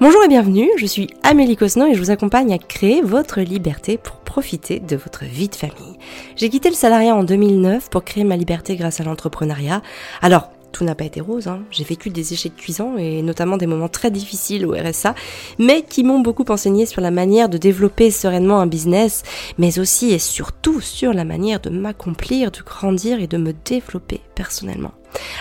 Bonjour et bienvenue, je suis Amélie Cosno et je vous accompagne à créer votre liberté pour profiter de votre vie de famille. J'ai quitté le salariat en 2009 pour créer ma liberté grâce à l'entrepreneuriat. Alors, tout n'a pas été rose, hein. j'ai vécu des échecs cuisants et notamment des moments très difficiles au RSA, mais qui m'ont beaucoup enseigné sur la manière de développer sereinement un business, mais aussi et surtout sur la manière de m'accomplir, de grandir et de me développer personnellement.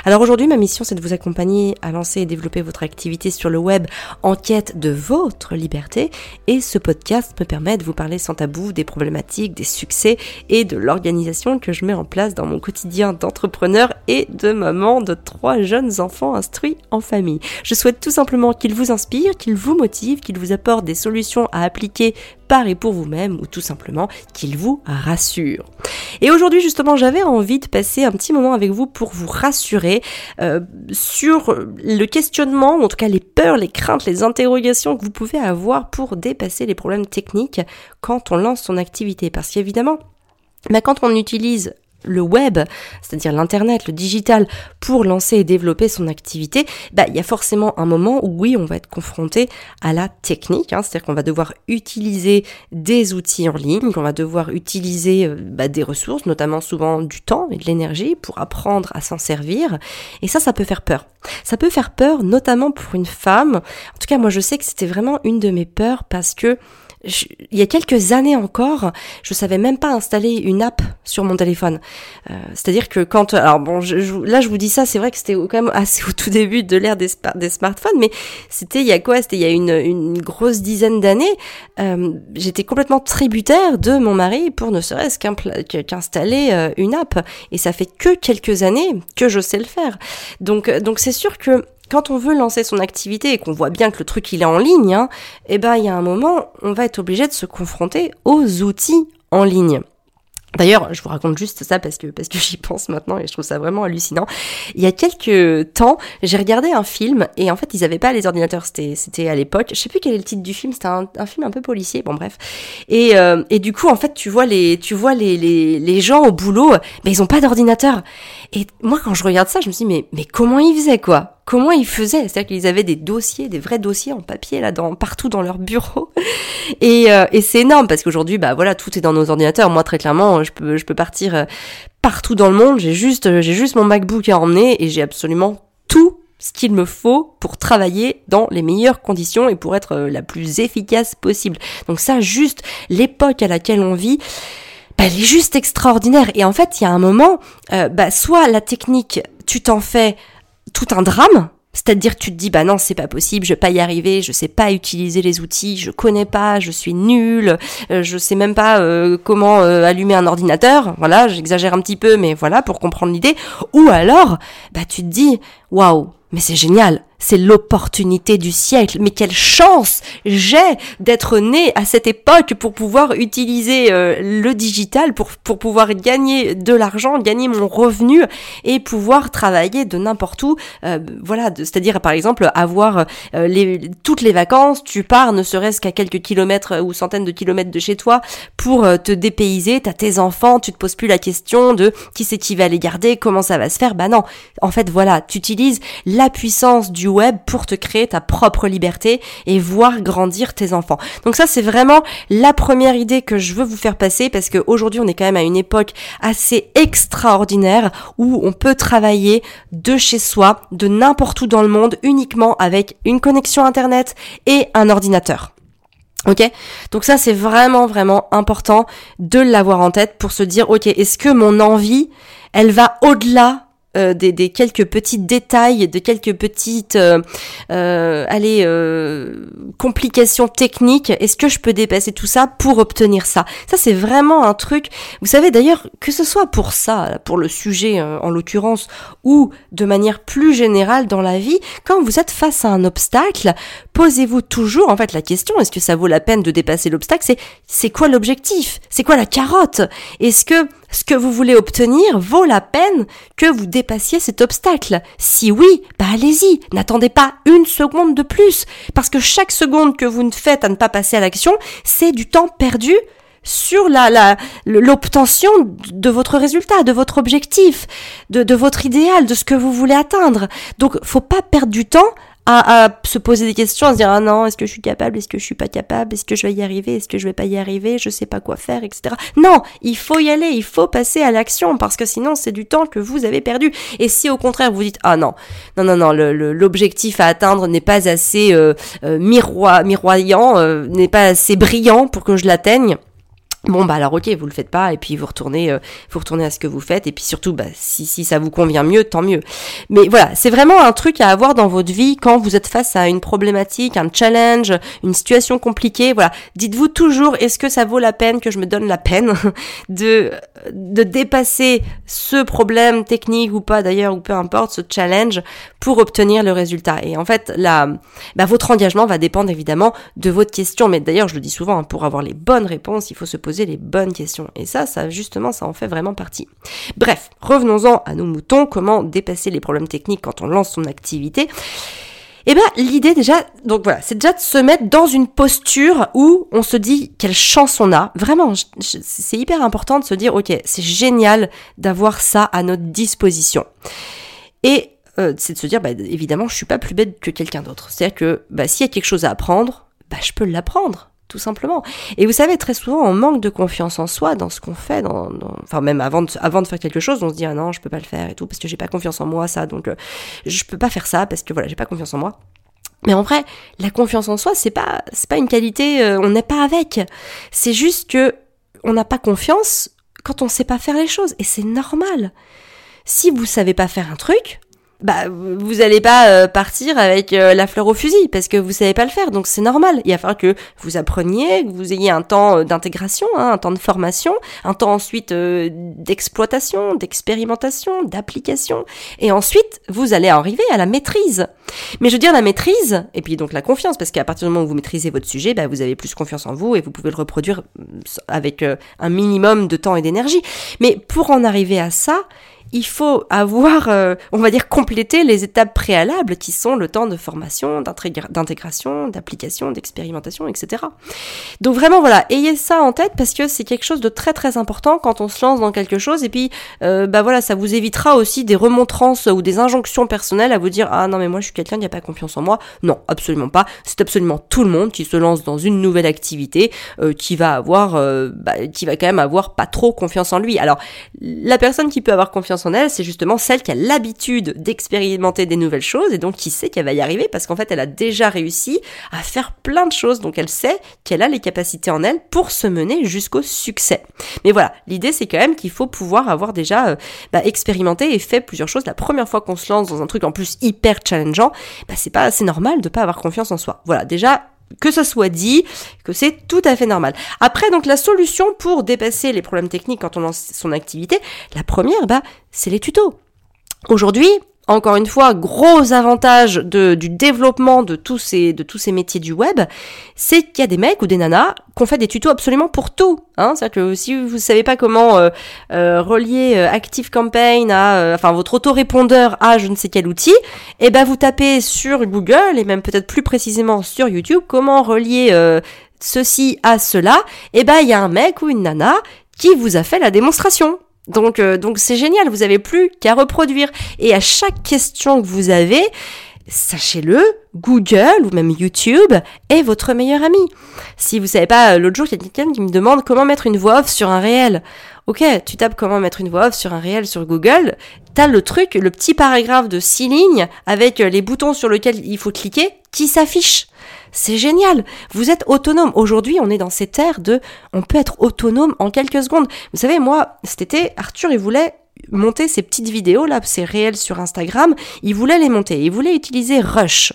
Alors aujourd'hui, ma mission, c'est de vous accompagner à lancer et développer votre activité sur le web en quête de votre liberté. Et ce podcast me permet de vous parler sans tabou des problématiques, des succès et de l'organisation que je mets en place dans mon quotidien d'entrepreneur et de maman de trois jeunes enfants instruits en famille. Je souhaite tout simplement qu'ils vous inspirent, qu'ils vous motivent, qu'ils vous apportent des solutions à appliquer et pour vous-même ou tout simplement qu'ils vous rassurent. Et aujourd'hui justement j'avais envie de passer un petit moment avec vous pour vous rassurer euh, sur le questionnement, en tout cas les peurs, les craintes, les interrogations que vous pouvez avoir pour dépasser les problèmes techniques quand on lance son activité. Parce qu'évidemment, bah, quand on utilise le web, c'est-à-dire l'internet, le digital, pour lancer et développer son activité, bah il y a forcément un moment où oui, on va être confronté à la technique, hein, c'est-à-dire qu'on va devoir utiliser des outils en ligne, qu'on va devoir utiliser euh, bah, des ressources, notamment souvent du temps et de l'énergie, pour apprendre à s'en servir. Et ça, ça peut faire peur. Ça peut faire peur, notamment pour une femme. En tout cas, moi, je sais que c'était vraiment une de mes peurs parce que il y a quelques années encore, je savais même pas installer une app sur mon téléphone. Euh, C'est-à-dire que quand, alors bon, je, là je vous dis ça, c'est vrai que c'était quand même assez au tout début de l'ère des, smartphones, mais c'était il y a quoi? C'était il y a une, une grosse dizaine d'années. Euh, J'étais complètement tributaire de mon mari pour ne serait-ce qu'installer euh, une app, et ça fait que quelques années que je sais le faire. Donc donc c'est sûr que quand on veut lancer son activité et qu'on voit bien que le truc il est en ligne, hein, eh ben il y a un moment, on va être obligé de se confronter aux outils en ligne. D'ailleurs, je vous raconte juste ça parce que parce que j'y pense maintenant et je trouve ça vraiment hallucinant. Il y a quelques temps, j'ai regardé un film et en fait, ils avaient pas les ordinateurs. C'était c'était à l'époque. Je sais plus quel est le titre du film. C'était un, un, film un peu policier. Bon bref. Et euh, et du coup, en fait, tu vois les tu vois les les, les gens au boulot, mais ils ont pas d'ordinateur. Et moi, quand je regarde ça, je me dis mais mais comment ils faisaient quoi? Comment ils faisaient C'est-à-dire qu'ils avaient des dossiers, des vrais dossiers en papier là, dans, partout dans leur bureau. Et, euh, c'est énorme parce qu'aujourd'hui, bah voilà, tout est dans nos ordinateurs. Moi, très clairement, je peux, partir euh, partout dans le monde. J'ai juste, j'ai juste mon MacBook à emmener et j'ai absolument tout ce qu'il me faut pour travailler dans les meilleures conditions et pour être euh, la plus efficace possible. Donc ça, juste l'époque à laquelle on vit. Bah, elle est juste extraordinaire. Et en fait, il y a un moment, bah, soit la technique, tu t'en fais tout un drame. C'est-à-dire tu te dis bah non c'est pas possible, je vais pas y arriver, je sais pas utiliser les outils, je connais pas, je suis nulle, euh, je sais même pas euh, comment euh, allumer un ordinateur. Voilà, j'exagère un petit peu mais voilà pour comprendre l'idée. Ou alors bah tu te dis waouh, mais c'est génial, c'est l'opportunité du siècle. Mais quelle chance j'ai d'être né à cette époque pour pouvoir utiliser euh, le digital, pour, pour pouvoir gagner de l'argent, gagner mon revenu et pouvoir travailler de n'importe où. Euh, voilà, c'est-à-dire par exemple avoir euh, toutes les vacances, tu pars ne serait-ce qu'à quelques kilomètres ou centaines de kilomètres de chez toi pour te dépayser, t'as tes enfants, tu te poses plus la question de qui c'est qui va les garder, comment ça va se faire. Bah non, en fait voilà, tu utilises la puissance du web pour te créer ta propre liberté et voir grandir tes enfants. Donc ça c'est vraiment la première idée que je veux vous faire passer parce qu'aujourd'hui on est quand même à une époque assez extraordinaire où on peut travailler de chez soi, de n'importe où dans le monde uniquement avec une connexion internet et un ordinateur. Ok? Donc ça c'est vraiment vraiment important de l'avoir en tête pour se dire ok est-ce que mon envie elle va au-delà euh, des, quelques petits détails, de quelques petites euh, euh, allez, euh, complications techniques. Est-ce que je peux dépasser tout ça pour obtenir ça? Ça, c'est vraiment un truc. Vous savez d'ailleurs, que ce soit pour ça, pour le sujet en l'occurrence, ou de manière plus générale dans la vie, quand vous êtes face à un obstacle, posez-vous toujours en fait la question est-ce que ça vaut la peine de dépasser l'obstacle? C'est quoi l'objectif? C'est quoi la carotte? Est-ce que ce que vous voulez obtenir vaut la peine que vous dépassiez cet obstacle. Si oui, bah allez-y, n'attendez pas une seconde de plus, parce que chaque seconde que vous ne faites à ne pas passer à l'action, c'est du temps perdu sur la, la, l'obtention de votre résultat, de votre objectif, de, de votre idéal, de ce que vous voulez atteindre. Donc, faut pas perdre du temps à, se poser des questions, à se dire ah non, est-ce que je suis capable, est-ce que je suis pas capable, est-ce que je vais y arriver, est-ce que je vais pas y arriver, je sais pas quoi faire, etc. Non, il faut y aller, il faut passer à l'action parce que sinon c'est du temps que vous avez perdu. Et si au contraire vous dites ah non, non non non, l'objectif à atteindre n'est pas assez euh, euh miroyant, euh, n'est pas assez brillant pour que je l'atteigne Bon bah alors ok vous le faites pas et puis vous retournez euh, vous retournez à ce que vous faites et puis surtout bah si si ça vous convient mieux tant mieux. Mais voilà, c'est vraiment un truc à avoir dans votre vie quand vous êtes face à une problématique, un challenge, une situation compliquée, voilà. Dites-vous toujours est-ce que ça vaut la peine que je me donne la peine de de dépasser ce problème technique ou pas d'ailleurs ou peu importe ce challenge pour obtenir le résultat? Et en fait, là bah, votre engagement va dépendre évidemment de votre question mais d'ailleurs je le dis souvent hein, pour avoir les bonnes réponses, il faut se poser les bonnes questions. Et ça, ça justement, ça en fait vraiment partie. Bref, revenons-en à nos moutons, comment dépasser les problèmes techniques quand on lance son activité? Eh ben l'idée déjà, donc voilà, c'est déjà de se mettre dans une posture où on se dit quelle chance on a. Vraiment, c'est hyper important de se dire ok, c'est génial d'avoir ça à notre disposition. Et euh, c'est de se dire bah, évidemment, je suis pas plus bête que quelqu'un d'autre. C'est-à-dire que bah, s'il y a quelque chose à apprendre, bah, je peux l'apprendre tout simplement. Et vous savez, très souvent, on manque de confiance en soi dans ce qu'on fait, dans, enfin même avant de, avant de faire quelque chose, on se dit ah non, je peux pas le faire et tout parce que j'ai pas confiance en moi, ça, donc euh, je peux pas faire ça parce que voilà, j'ai pas confiance en moi. Mais en vrai, la confiance en soi, c'est pas c'est pas une qualité, euh, on n'est pas avec. C'est juste que on n'a pas confiance quand on sait pas faire les choses et c'est normal. Si vous savez pas faire un truc, bah vous allez pas euh, partir avec euh, la fleur au fusil parce que vous savez pas le faire donc c'est normal. Il va falloir que vous appreniez que vous ayez un temps euh, d'intégration hein, un temps de formation un temps ensuite d'exploitation d'expérimentation d'application et ensuite vous allez arriver à la maîtrise. Mais je veux dire la maîtrise et puis donc la confiance parce qu'à partir du moment où vous maîtrisez votre sujet bah, vous avez plus confiance en vous et vous pouvez le reproduire avec un minimum de temps et d'énergie. Mais pour en arriver à ça il faut avoir, euh, on va dire, complété les étapes préalables qui sont le temps de formation, d'intégration, d'application, d'expérimentation, etc. Donc vraiment, voilà, ayez ça en tête parce que c'est quelque chose de très très important quand on se lance dans quelque chose et puis, euh, bah voilà, ça vous évitera aussi des remontrances ou des injonctions personnelles à vous dire ah non mais moi je suis quelqu'un qui n'a pas confiance en moi. Non, absolument pas. C'est absolument tout le monde qui se lance dans une nouvelle activité euh, qui va avoir, bah, qui va quand même avoir pas trop confiance en lui. Alors la personne qui peut avoir confiance en elle, c'est justement celle qui a l'habitude d'expérimenter des nouvelles choses et donc qui sait qu'elle va y arriver parce qu'en fait elle a déjà réussi à faire plein de choses, donc elle sait qu'elle a les capacités en elle pour se mener jusqu'au succès. Mais voilà, l'idée c'est quand même qu'il faut pouvoir avoir déjà euh, bah, expérimenté et fait plusieurs choses. La première fois qu'on se lance dans un truc en plus hyper challengeant, bah, c'est pas assez normal de pas avoir confiance en soi. Voilà, déjà que ça soit dit, que c'est tout à fait normal. Après, donc la solution pour dépasser les problèmes techniques quand on lance son activité, la première, bah, c'est les tutos. Aujourd'hui, encore une fois, gros avantage de, du développement de tous ces, métiers du web, c'est qu'il y a des mecs ou des nanas qui ont fait des tutos absolument pour tout. Hein. C'est-à-dire que si vous savez pas comment euh, euh, relier euh, ActiveCampaign à, enfin votre autorépondeur à je ne sais quel outil, eh ben vous tapez sur Google et même peut-être plus précisément sur YouTube comment relier ceci à cela. Et eh ben il y a un mec ou une nana qui vous a fait la démonstration. Donc euh, donc c'est génial, vous avez plus qu'à reproduire. Et à chaque question que vous avez, sachez-le, Google ou même YouTube est votre meilleur ami. Si vous savez pas, euh, l'autre jour, il y a quelqu'un qui me demande comment mettre une voix off sur un réel. Ok, tu tapes comment mettre une voix off sur un réel sur Google, t'as le truc, le petit paragraphe de six lignes avec euh, les boutons sur lesquels il faut cliquer qui s'affiche. C'est génial. Vous êtes autonome. Aujourd'hui, on est dans cette ère de, on peut être autonome en quelques secondes. Vous savez, moi, cet été, Arthur, il voulait monter ces petites vidéos là, c'est réel sur Instagram. Il voulait les monter. Il voulait utiliser Rush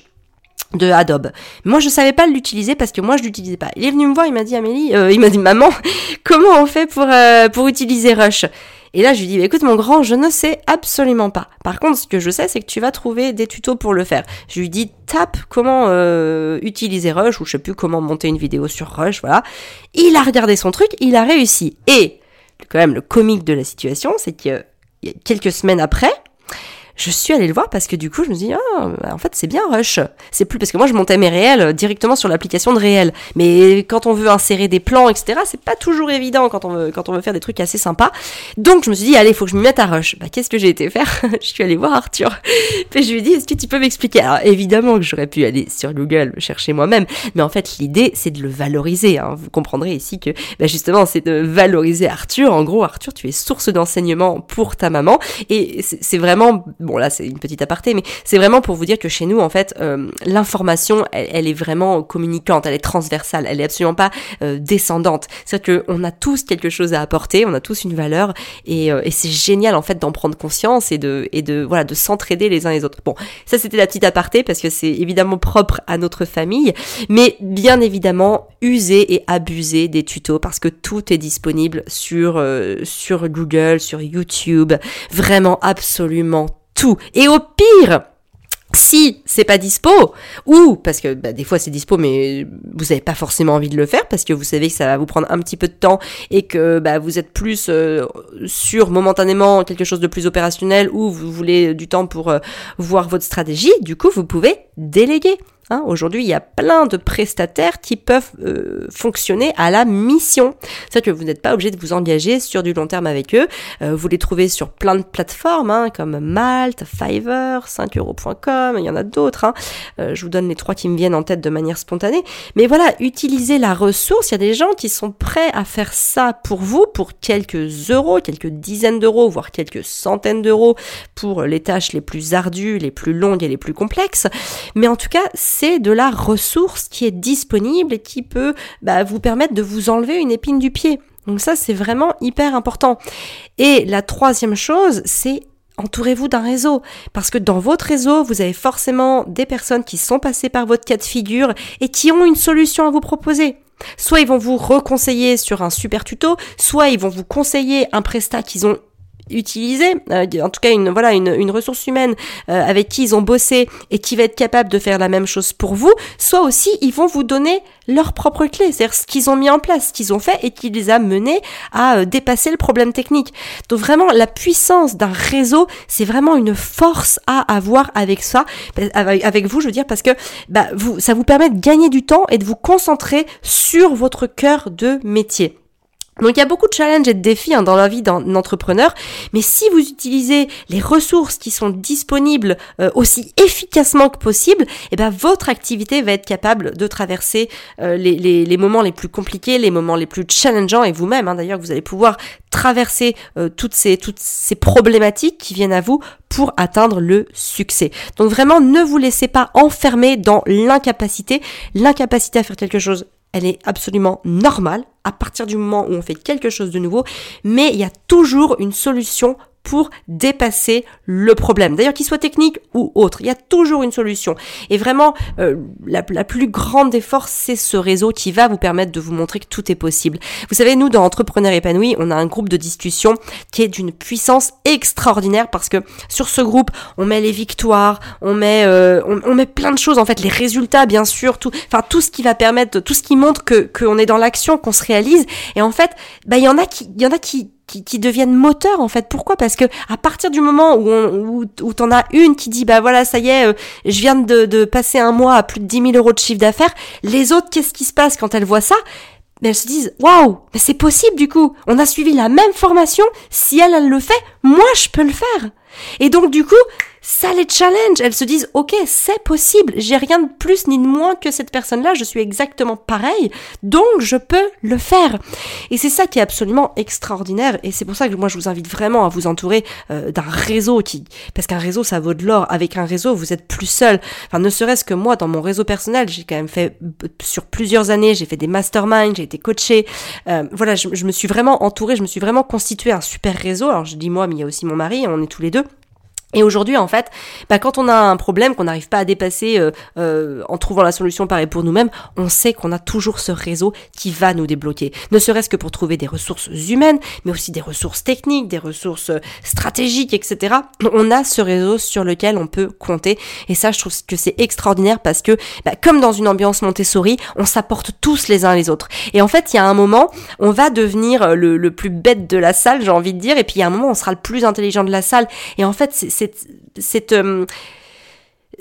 de Adobe. Moi, je savais pas l'utiliser parce que moi, je l'utilisais pas. Il est venu me voir, il m'a dit Amélie, euh, il m'a dit maman, comment on fait pour euh, pour utiliser Rush? Et là, je lui dis, bah, écoute mon grand, je ne sais absolument pas. Par contre, ce que je sais, c'est que tu vas trouver des tutos pour le faire. Je lui dis, tape comment euh, utiliser Rush, ou je sais plus comment monter une vidéo sur Rush, voilà. Il a regardé son truc, il a réussi. Et, quand même, le comique de la situation, c'est que quelques semaines après, je suis allée le voir parce que du coup, je me dis, ah, en fait, c'est bien Rush. C'est plus parce que moi, je montais mes réels euh, directement sur l'application de réel. Mais quand on veut insérer des plans, etc., c'est pas toujours évident quand on veut, quand on veut faire des trucs assez sympas. Donc, je me suis dit, allez, faut que je me mette à Rush. Bah, qu'est-ce que j'ai été faire? Je suis allée voir Arthur. Puis je lui ai dit, est-ce que tu peux m'expliquer? Alors, évidemment que j'aurais pu aller sur Google chercher moi-même, mais en fait, l'idée, c'est de le valoriser. Hein. Vous comprendrez ici que, bah, justement, c'est de valoriser Arthur. En gros, Arthur, tu es source d'enseignement pour ta maman, et c'est vraiment bon là c'est une petite aparté, mais c'est vraiment pour vous dire que chez nous en fait euh, l'information elle, est vraiment communicante, elle est transversale, elle est absolument pas euh, descendante. C'est-à-dire qu'on a tous quelque chose à apporter, on a tous une valeur et, euh, et c'est génial en fait d'en prendre conscience et de et de voilà de s'entraider les uns les autres. Bon, ça c'était la petite aparté parce que c'est évidemment propre à notre famille, mais bien évidemment user et abuser des tutos parce que tout est disponible sur sur Google, sur YouTube, vraiment absolument tout. Et au pire, si c'est pas dispo, ou parce que bah, des fois c'est dispo mais vous avez pas forcément envie de le faire parce que vous savez que ça va vous prendre un petit peu de temps et que bah, vous êtes plus euh, sur momentanément quelque chose de plus opérationnel ou vous voulez du temps pour euh, voir votre stratégie, du coup vous pouvez déléguer. Hein, Aujourd'hui, il y a plein de prestataires qui peuvent euh, fonctionner à la mission. C'est que vous n'êtes pas obligé de vous engager sur du long terme avec eux. Euh, vous les trouvez sur plein de plateformes hein, comme Malte, Fiverr, 5euros.com, il y en a d'autres. Hein. Euh, je vous donne les trois qui me viennent en tête de manière spontanée. Mais voilà, utilisez la ressource. Il y a des gens qui sont prêts à faire ça pour vous pour quelques euros, quelques dizaines d'euros, voire quelques centaines d'euros pour les tâches les plus ardues, les plus longues et les plus complexes. Mais en tout cas, c'est de la ressource qui est disponible et qui peut bah, vous permettre de vous enlever une épine du pied. Donc ça, c'est vraiment hyper important. Et la troisième chose, c'est entourez-vous d'un réseau. Parce que dans votre réseau, vous avez forcément des personnes qui sont passées par votre cas de figure et qui ont une solution à vous proposer. Soit ils vont vous reconseiller sur un super tuto, soit ils vont vous conseiller un prestat qu'ils ont utiliser, euh, en tout cas une voilà une, une ressource humaine euh, avec qui ils ont bossé et qui va être capable de faire la même chose pour vous, soit aussi ils vont vous donner leurs propres clés, c'est-à-dire ce qu'ils ont mis en place, ce qu'ils ont fait et qui les a menés à euh, dépasser le problème technique. Donc vraiment la puissance d'un réseau, c'est vraiment une force à avoir avec ça, avec, avec vous, je veux dire, parce que bah, vous, ça vous permet de gagner du temps et de vous concentrer sur votre cœur de métier. Donc il y a beaucoup de challenges et de défis hein, dans la vie d'un entrepreneur, mais si vous utilisez les ressources qui sont disponibles euh, aussi efficacement que possible, eh ben votre activité va être capable de traverser euh, les, moments les plus compliqués, les moments les plus challengeants, et vous-même hein, d'ailleurs vous allez pouvoir traverser euh, toutes ces toutes ces problématiques qui viennent à vous pour atteindre le succès. Donc vraiment ne vous laissez pas enfermer dans l'incapacité, l'incapacité à faire quelque chose elle est absolument normale à partir du moment où on fait quelque chose de nouveau, mais il y a toujours une solution pour dépasser le problème. D'ailleurs, qu'il soit technique ou autre, il y a toujours une solution. Et vraiment, euh, la, plus grande des forces, c'est ce réseau qui va vous permettre de vous montrer que tout est possible. Vous savez, nous, dans Entrepreneurs épanouis, on a un groupe de discussion qui est d'une puissance extraordinaire parce que sur ce groupe, on met les victoires, on met, euh, on, met plein de choses, en fait, les résultats, bien sûr, tout, enfin, tout ce qui va permettre, tout ce qui montre que, qu'on est dans l'action, qu'on se réalise. Et en fait, bah, il y en a qui, il y en a qui, qui, qui, deviennent moteurs en fait. Pourquoi? Parce que à partir du moment où on, où, où t'en as une qui dit bah voilà ça y est, euh, je viens de, de passer un mois à plus de 10 000 euros de chiffre d'affaires, les autres qu'est-ce qui se passe quand elles voient ça? Mais elles se disent waouh, mais c'est possible du coup. On a suivi la même formation. Si elle elle le fait, moi je peux le faire. Et donc du coup, ça les challenge. Elles se disent, ok, c'est possible. J'ai rien de plus ni de moins que cette personne-là. Je suis exactement pareil. Donc, je peux le faire. Et c'est ça qui est absolument extraordinaire. Et c'est pour ça que moi, je vous invite vraiment à vous entourer euh, d'un réseau qui, parce qu'un réseau, ça vaut de l'or. Avec un réseau, vous êtes plus seul. Enfin, ne serait-ce que moi, dans mon réseau personnel, j'ai quand même fait sur plusieurs années, j'ai fait des masterminds, j'ai été coachée. Euh, voilà, je, je me suis vraiment entourée, je me suis vraiment constitué un super réseau. Alors, je dis moi, mais il y a aussi mon mari, on est tous les deux. Et aujourd'hui, en fait, bah, quand on a un problème qu'on n'arrive pas à dépasser euh, euh, en trouvant la solution pareil pour nous-mêmes, on sait qu'on a toujours ce réseau qui va nous débloquer. Ne serait-ce que pour trouver des ressources humaines, mais aussi des ressources techniques, des ressources euh, stratégiques, etc. On a ce réseau sur lequel on peut compter. Et ça, je trouve que c'est extraordinaire parce que, bah, comme dans une ambiance Montessori, on s'apporte tous les uns les autres. Et en fait, il y a un moment, on va devenir le, le plus bête de la salle, j'ai envie de dire, et puis il y a un moment, on sera le plus intelligent de la salle. Et en fait, c'est cette,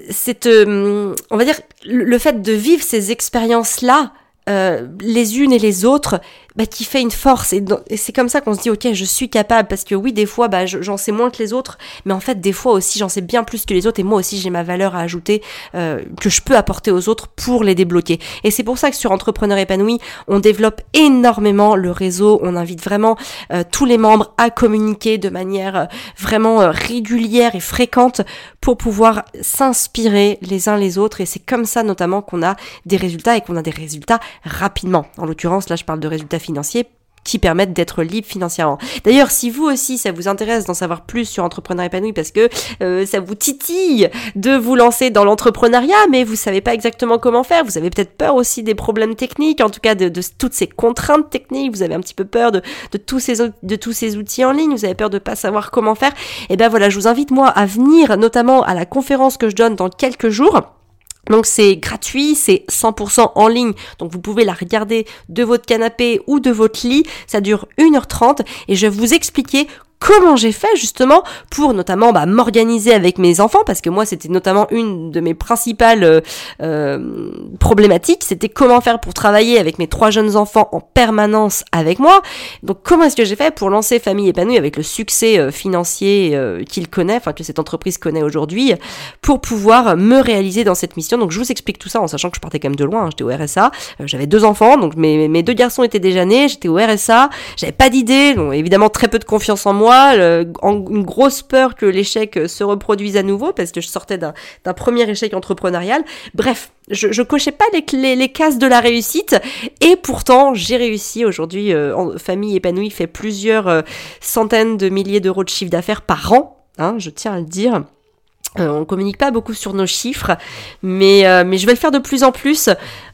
cette, euh, euh, on va dire, le fait de vivre ces expériences-là, euh, les unes et les autres, bah, qui fait une force. Et, c'est comme ça qu'on se dit, ok, je suis capable. Parce que oui, des fois, bah, j'en sais moins que les autres. Mais en fait, des fois aussi, j'en sais bien plus que les autres. Et moi aussi, j'ai ma valeur à ajouter euh, que je peux apporter aux autres pour les débloquer. Et c'est pour ça que sur Entrepreneur épanoui, on développe énormément le réseau. On invite vraiment euh, tous les membres à communiquer de manière vraiment régulière et fréquente pour pouvoir s'inspirer les uns les autres. Et c'est comme ça notamment qu'on a des résultats et qu'on a des résultats rapidement. En l'occurrence, là, je parle de résultats financiers qui permettent d'être libre financièrement. D'ailleurs, si vous aussi ça vous intéresse d'en savoir plus sur entrepreneur épanoui parce que euh, ça vous titille de vous lancer dans l'entrepreneuriat, mais vous savez pas exactement comment faire, vous avez peut-être peur aussi des problèmes techniques, en tout cas de, toutes ces contraintes techniques, vous avez un petit peu peur de, tous ces outils en ligne, vous avez peur de pas savoir comment faire. Et eh ben voilà, je vous invite moi à venir notamment à la conférence que je donne dans quelques jours donc c'est gratuit, c'est 100% en ligne, donc vous pouvez la regarder de votre canapé ou de votre lit, ça dure 1h30 et je vais vous expliquer comment j'ai fait justement pour notamment bah, m'organiser avec mes enfants parce que moi c'était notamment une de mes principales euh, euh, problématiques c'était comment faire pour travailler avec mes trois jeunes enfants en permanence avec moi donc comment est-ce que j'ai fait pour lancer famille épanouie avec le succès euh, financier qu'il connaît enfin que cette entreprise connaît aujourd'hui pour pouvoir me réaliser dans cette mission donc je vous explique tout ça en sachant que je partais quand même de loin hein. j'étais au RSA j'avais deux enfants donc mes, deux garçons étaient déjà nés j'étais au RSA j'avais pas d'idée donc évidemment très peu de confiance en moi une grosse peur que l'échec se reproduise à nouveau parce que je sortais d'un premier échec entrepreneurial. Bref, je, cochais pas les, cases de la réussite et pourtant j'ai réussi aujourd'hui. Euh, en famille épanouie fait plusieurs euh, centaines de milliers d'euros de chiffre d'affaires par an. Hein, je tiens à le dire. Euh, on communique pas beaucoup sur nos chiffres, mais, euh, mais je vais le faire de plus en plus.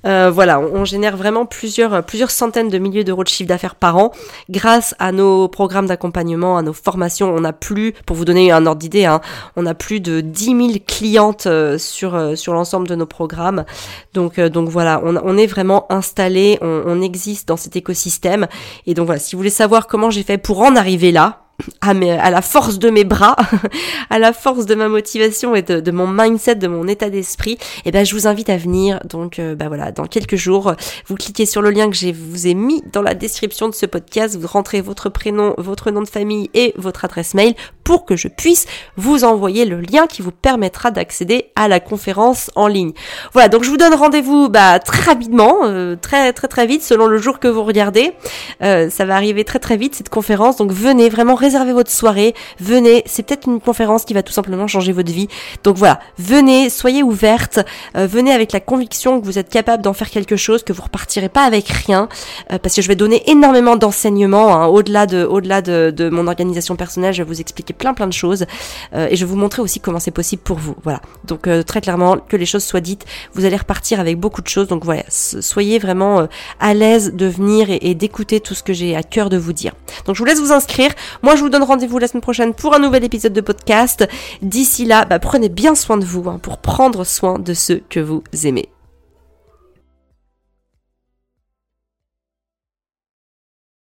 Euh, voilà, on, génère vraiment plusieurs, plusieurs centaines de milliers d'euros de chiffre d'affaires par an grâce à nos programmes d'accompagnement, à nos formations. On a plus, pour vous donner un ordre d'idée, hein, on a plus de 10 000 clientes sur, sur l'ensemble de nos programmes. Donc, donc voilà, on, on est vraiment installé, on, on existe dans cet écosystème. Et donc voilà, si vous voulez savoir comment j'ai fait pour en arriver là, à, la force de mes bras, à la force de ma motivation et de, mon mindset, de mon état d'esprit, et eh ben je vous invite à venir. Donc bah voilà, dans quelques jours, vous cliquez sur le lien que je vous ai mis dans la description de ce podcast, vous rentrez votre prénom, votre nom de famille et votre adresse mail pour que je puisse vous envoyer le lien qui vous permettra d'accéder à la conférence en ligne. Voilà, donc je vous donne rendez-vous bah, très rapidement, euh, très très très vite selon le jour que vous regardez. Euh, ça va arriver très très vite cette conférence, donc venez vraiment réservez votre soirée, venez, c'est peut-être une conférence qui va tout simplement changer votre vie. Donc voilà, venez, soyez ouverte, euh, venez avec la conviction que vous êtes capable d'en faire quelque chose, que vous repartirez pas avec rien, euh, parce que je vais donner énormément d'enseignements, hein, au-delà de, de, de, mon organisation personnelle, je vais vous expliquer plein plein de choses, euh, et je vais vous montrer aussi comment c'est possible pour vous. Voilà, donc très clairement, que les choses soient dites, vous allez repartir avec beaucoup de choses, donc voilà, soyez vraiment à l'aise de venir et, et d'écouter tout ce que j'ai à cœur de vous dire. Donc je vous laisse vous inscrire. Moi, je vous donne rendez-vous la semaine prochaine pour un nouvel épisode de podcast. D'ici là, bah, prenez bien soin de vous hein, pour prendre soin de ceux que vous aimez.